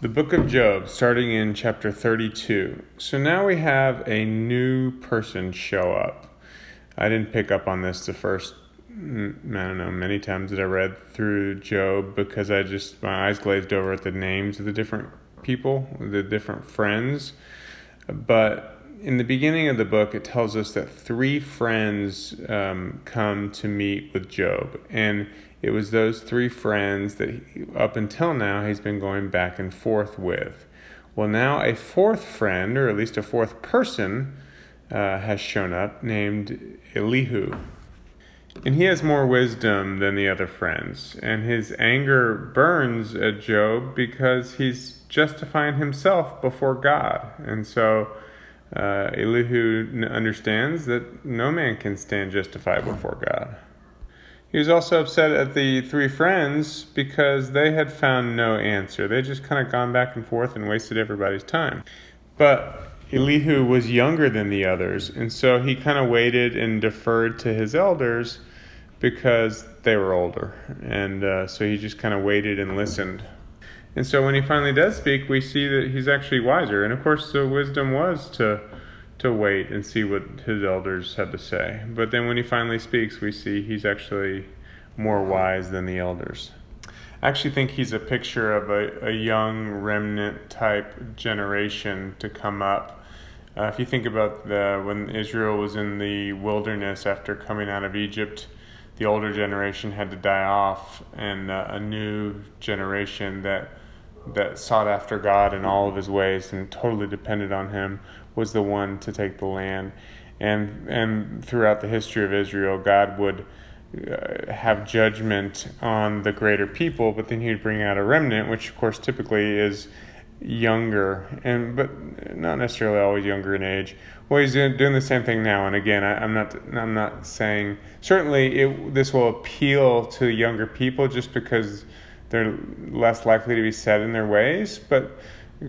The book of Job, starting in chapter 32. So now we have a new person show up. I didn't pick up on this the first, mm, I don't know, many times that I read through Job because I just, my eyes glazed over at the names of the different people, the different friends. But in the beginning of the book, it tells us that three friends um, come to meet with Job. And it was those three friends that he, up until now he's been going back and forth with. Well, now a fourth friend, or at least a fourth person, uh, has shown up named Elihu. And he has more wisdom than the other friends. And his anger burns at Job because he's justifying himself before God. And so uh, Elihu understands that no man can stand justified before God. He was also upset at the three friends because they had found no answer. They just kind of gone back and forth and wasted everybody's time. But Elihu was younger than the others, and so he kind of waited and deferred to his elders because they were older. And uh, so he just kind of waited and listened. And so when he finally does speak, we see that he's actually wiser. And of course, the wisdom was to to wait and see what his elders had to say. But then when he finally speaks, we see he's actually more wise than the elders. I actually think he's a picture of a, a young remnant type generation to come up. Uh, if you think about the when Israel was in the wilderness after coming out of Egypt, the older generation had to die off, and uh, a new generation that that sought after God in all of His ways and totally depended on Him was the one to take the land. And, and throughout the history of Israel, God would uh, have judgment on the greater people, but then he'd bring out a remnant, which of course typically is younger, and but not necessarily always younger in age. Well, he's doing, doing the same thing now, and again, I, am not I'm not saying certainly it, this will appeal to younger people just because they're less likely to be set in their ways, but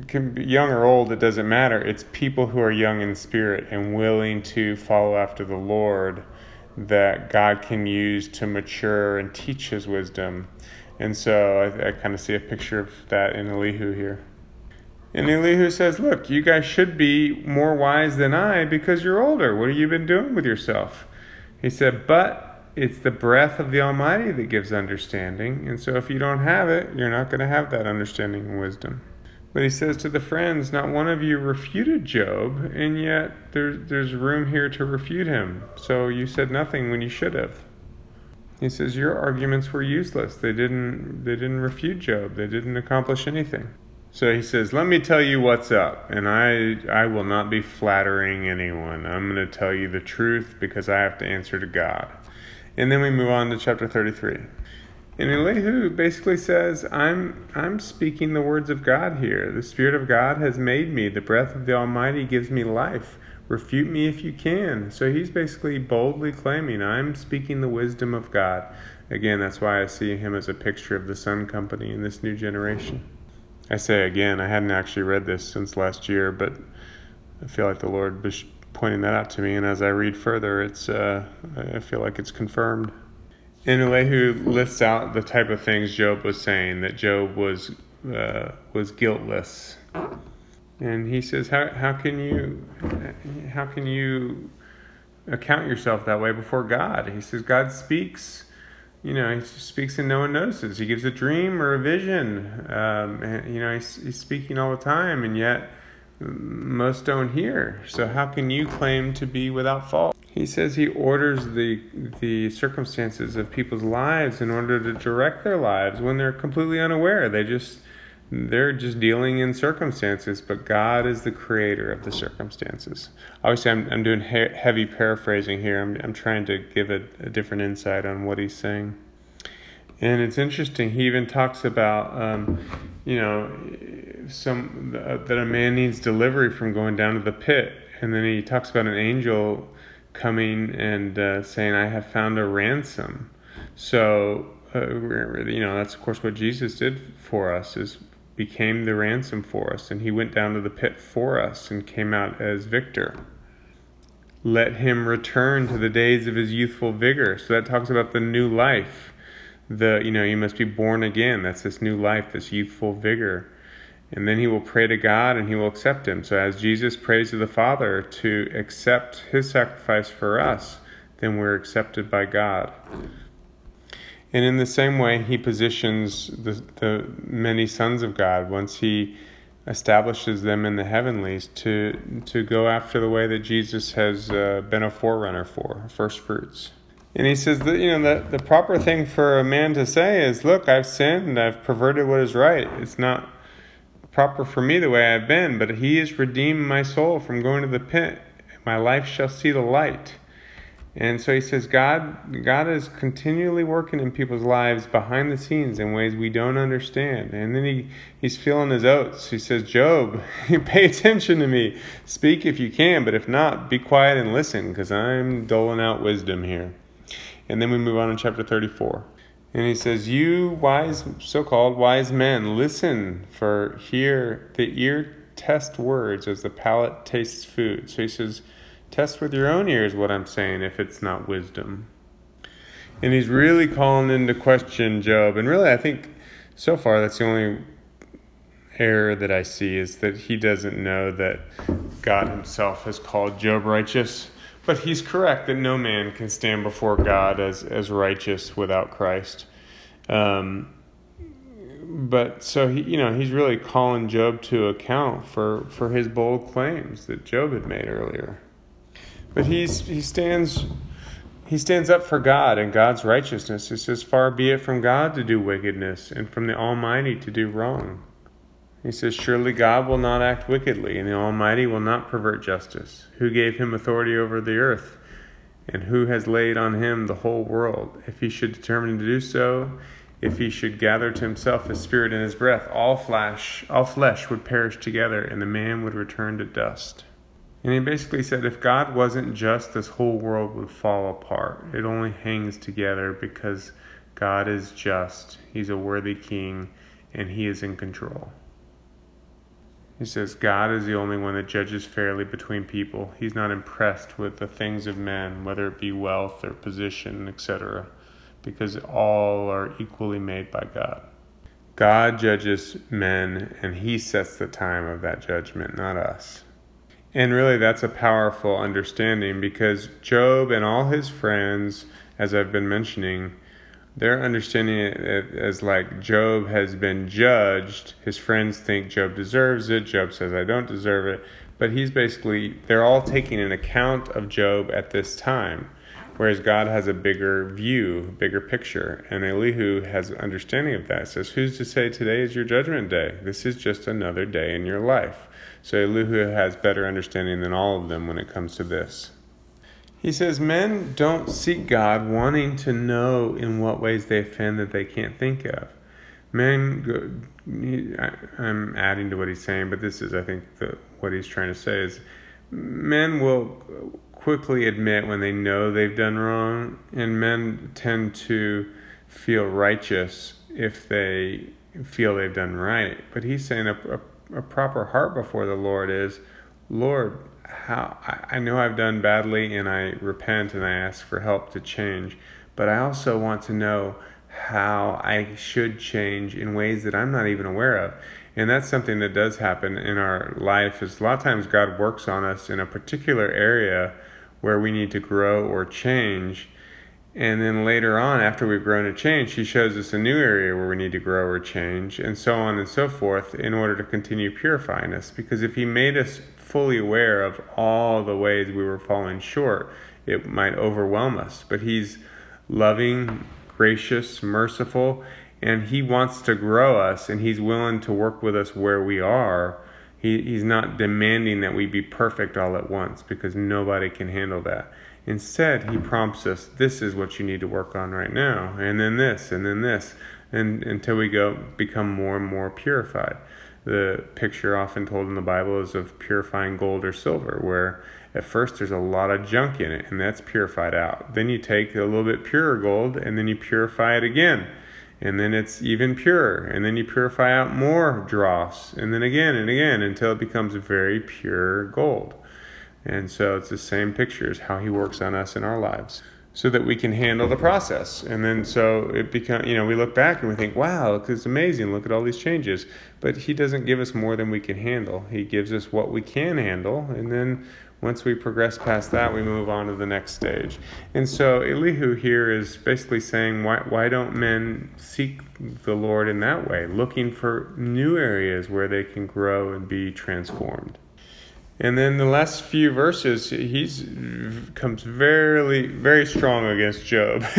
can be young or old, it doesn't matter. It's people who are young in spirit and willing to follow after the Lord that God can use to mature and teach His wisdom. And so I, I kind of see a picture of that in Elihu here. And Elihu says, Look, you guys should be more wise than I because you're older. What have you been doing with yourself? He said, But it's the breath of the Almighty that gives understanding. And so if you don't have it, you're not going to have that understanding and wisdom. But he says to the friends, Not one of you refuted Job, and yet there's, there's room here to refute him. So you said nothing when you should have. He says, Your arguments were useless. They didn't, they didn't refute Job, they didn't accomplish anything. So he says, Let me tell you what's up, and I, I will not be flattering anyone. I'm going to tell you the truth because I have to answer to God. And then we move on to chapter 33. And Elihu basically says, I'm, I'm speaking the words of God here. The Spirit of God has made me. The breath of the Almighty gives me life. Refute me if you can. So he's basically boldly claiming, I'm speaking the wisdom of God. Again, that's why I see him as a picture of the Sun Company in this new generation. I say again, I hadn't actually read this since last year, but I feel like the Lord was pointing that out to me. And as I read further, it's uh, I feel like it's confirmed. And Elihu lists out the type of things Job was saying that Job was uh, was guiltless, and he says, "How how can you how can you account yourself that way before God?" He says, "God speaks." You know, he speaks and no one notices. He gives a dream or a vision. Um, and, you know, he's, he's speaking all the time, and yet most don't hear. So how can you claim to be without fault? He says he orders the the circumstances of people's lives in order to direct their lives when they're completely unaware. They just they're just dealing in circumstances, but God is the creator of the circumstances. Obviously, I'm I'm doing he- heavy paraphrasing here. I'm I'm trying to give a, a different insight on what he's saying. And it's interesting. He even talks about, um, you know, some uh, that a man needs delivery from going down to the pit, and then he talks about an angel coming and uh, saying, I have found a ransom. So, uh, you know, that's of course what Jesus did for us, is became the ransom for us. And he went down to the pit for us and came out as victor. Let him return to the days of his youthful vigor. So that talks about the new life. The, you know, you must be born again. That's this new life, this youthful vigor. And then he will pray to God and he will accept him. So, as Jesus prays to the Father to accept his sacrifice for us, then we're accepted by God. And in the same way, he positions the, the many sons of God once he establishes them in the heavenlies to, to go after the way that Jesus has uh, been a forerunner for, first fruits. And he says that, you know, the, the proper thing for a man to say is, Look, I've sinned, I've perverted what is right. It's not proper for me the way I've been, but he has redeemed my soul from going to the pit. My life shall see the light. And so he says God God is continually working in people's lives behind the scenes in ways we don't understand. And then he, he's feeling his oats. He says, Job, pay attention to me. Speak if you can, but if not, be quiet and listen, because I'm doling out wisdom here. And then we move on to chapter 34. And he says, You wise, so called wise men, listen, for here the ear test words as the palate tastes food. So he says, Test with your own ears what I'm saying if it's not wisdom. And he's really calling into question Job. And really, I think so far that's the only error that I see is that he doesn't know that God himself has called Job righteous. But he's correct that no man can stand before God as, as righteous without Christ. Um, but so he, you know, he's really calling Job to account for, for his bold claims that Job had made earlier. But he's he stands he stands up for God and God's righteousness. It says, Far be it from God to do wickedness, and from the Almighty to do wrong. He says, Surely God will not act wickedly, and the Almighty will not pervert justice. Who gave him authority over the earth? And who has laid on him the whole world? If he should determine to do so, if he should gather to himself his spirit and his breath, all flesh, all flesh would perish together, and the man would return to dust. And he basically said if God wasn't just, this whole world would fall apart. It only hangs together because God is just, He's a worthy king, and He is in control. He says God is the only one that judges fairly between people. He's not impressed with the things of men, whether it be wealth or position, etc., because all are equally made by God. God judges men, and He sets the time of that judgment, not us. And really, that's a powerful understanding because Job and all his friends, as I've been mentioning, they're understanding it as like Job has been judged. His friends think Job deserves it. Job says, I don't deserve it. But he's basically, they're all taking an account of Job at this time, whereas God has a bigger view, bigger picture. And Elihu has understanding of that. Says, Who's to say today is your judgment day? This is just another day in your life. So Elihu has better understanding than all of them when it comes to this. He says, Men don't seek God wanting to know in what ways they offend that they can't think of. Men, go, I, am adding to what he's saying, but this is, I think, the, what he's trying to say is men will quickly admit when they know they've done wrong, and men tend to feel righteous if they feel they've done right. But he's saying a, a a proper heart before the Lord is, Lord, how I know I've done badly and I repent and I ask for help to change, but I also want to know how I should change in ways that I'm not even aware of. And that's something that does happen in our life is a lot of times God works on us in a particular area where we need to grow or change and then later on, after we've grown and changed, she shows us a new area where we need to grow or change, and so on and so forth, in order to continue purifying us. Because if He made us fully aware of all the ways we were falling short, it might overwhelm us. But He's loving, gracious, merciful, and He wants to grow us, and He's willing to work with us where we are. He, he's not demanding that we be perfect all at once, because nobody can handle that. Instead, he prompts us, this is what you need to work on right now, and then this, and then this, and until we go become more and more purified. The picture often told in the Bible is of purifying gold or silver, where at first there's a lot of junk in it, and that's purified out. Then you take a little bit purer gold, and then you purify it again, and then it's even purer, and then you purify out more dross, and then again and again until it becomes very pure gold. And so it's the same picture as how he works on us in our lives. so that we can handle the process. And then so it become you know we look back and we think, wow, it's amazing. Look at all these changes. But He doesn't give us more than we can handle. He gives us what we can handle, and then once we progress past that, we move on to the next stage. And so Elihu here is basically saying, why, why don't men seek the Lord in that way, looking for new areas where they can grow and be transformed? And then the last few verses, he's comes very, very strong against Job.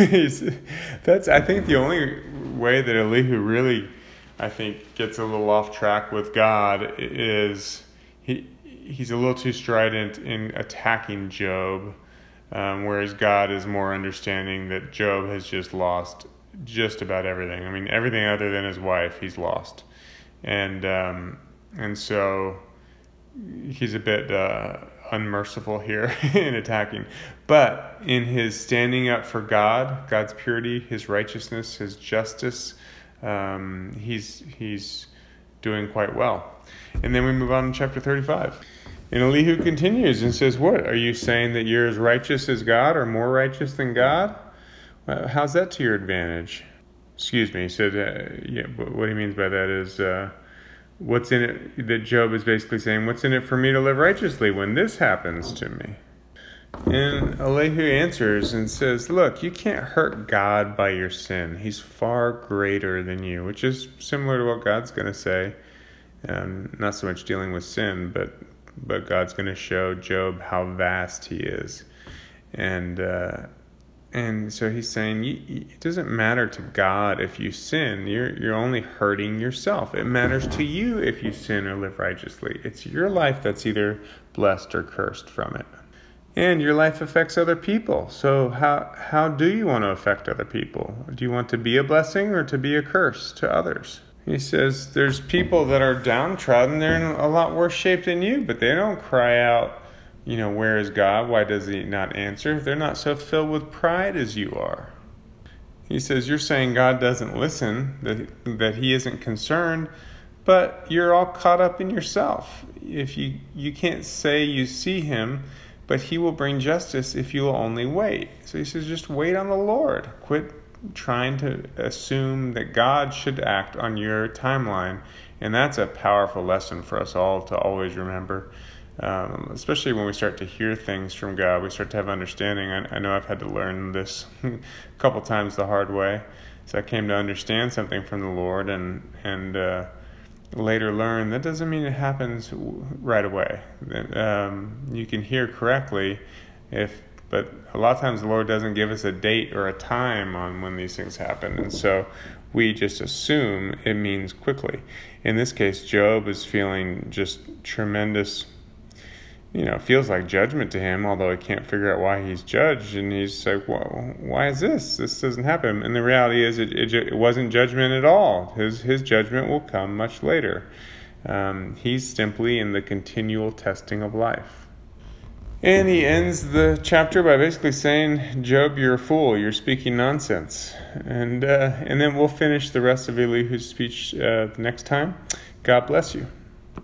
that's, I think, the only way that Elihu really, I think, gets a little off track with God is he he's a little too strident in attacking Job, um, whereas God is more understanding that Job has just lost just about everything. I mean, everything other than his wife, he's lost, and um, and so he's a bit uh, unmerciful here in attacking. But in his standing up for God, God's purity, his righteousness, his justice, um, he's he's doing quite well. And then we move on to chapter 35. And Elihu continues and says, What? Are you saying that you're as righteous as God or more righteous than God? Well, how's that to your advantage? Excuse me. He said, uh, yeah, what he means by that is, uh, what's in it that Job is basically saying, what's in it for me to live righteously when this happens to me? And Elihu answers and says, Look, you can't hurt God by your sin. He's far greater than you, which is similar to what God's going to say. Um, not so much dealing with sin, but but God's going to show Job how vast He is, and uh, and so he's saying it doesn't matter to God if you sin. You're you're only hurting yourself. It matters to you if you sin or live righteously. It's your life that's either blessed or cursed from it. And your life affects other people. So how how do you want to affect other people? Do you want to be a blessing or to be a curse to others? He says there's people that are downtrodden, they're in a lot worse shape than you, but they don't cry out you know, where is God? Why does He not answer? They're not so filled with pride as you are. He says, You're saying God doesn't listen, that, that He isn't concerned, but you're all caught up in yourself. If you, you can't say you see Him, but He will bring justice if you will only wait. So He says, Just wait on the Lord. Quit trying to assume that God should act on your timeline. And that's a powerful lesson for us all to always remember um, especially when we start to hear things from God, we start to have understanding. I, I know I've had to learn this a couple times the hard way. So I came to understand something from the Lord, and and uh, later learn that doesn't mean it happens right away. Um, you can hear correctly, if but a lot of times the Lord doesn't give us a date or a time on when these things happen, and so we just assume it means quickly. In this case, Job is feeling just tremendous you know, it feels like judgment to him, although he can't figure out why he's judged. And he's like, well, why is this? This doesn't happen. And the reality is, it, it, it wasn't judgment at all. His, his judgment will come much later. Um, he's simply in the continual testing of life. And he ends the chapter by basically saying, Job, you're a fool. You're speaking nonsense. And, uh, and then we'll finish the rest of Elihu's speech uh, next time. God bless you.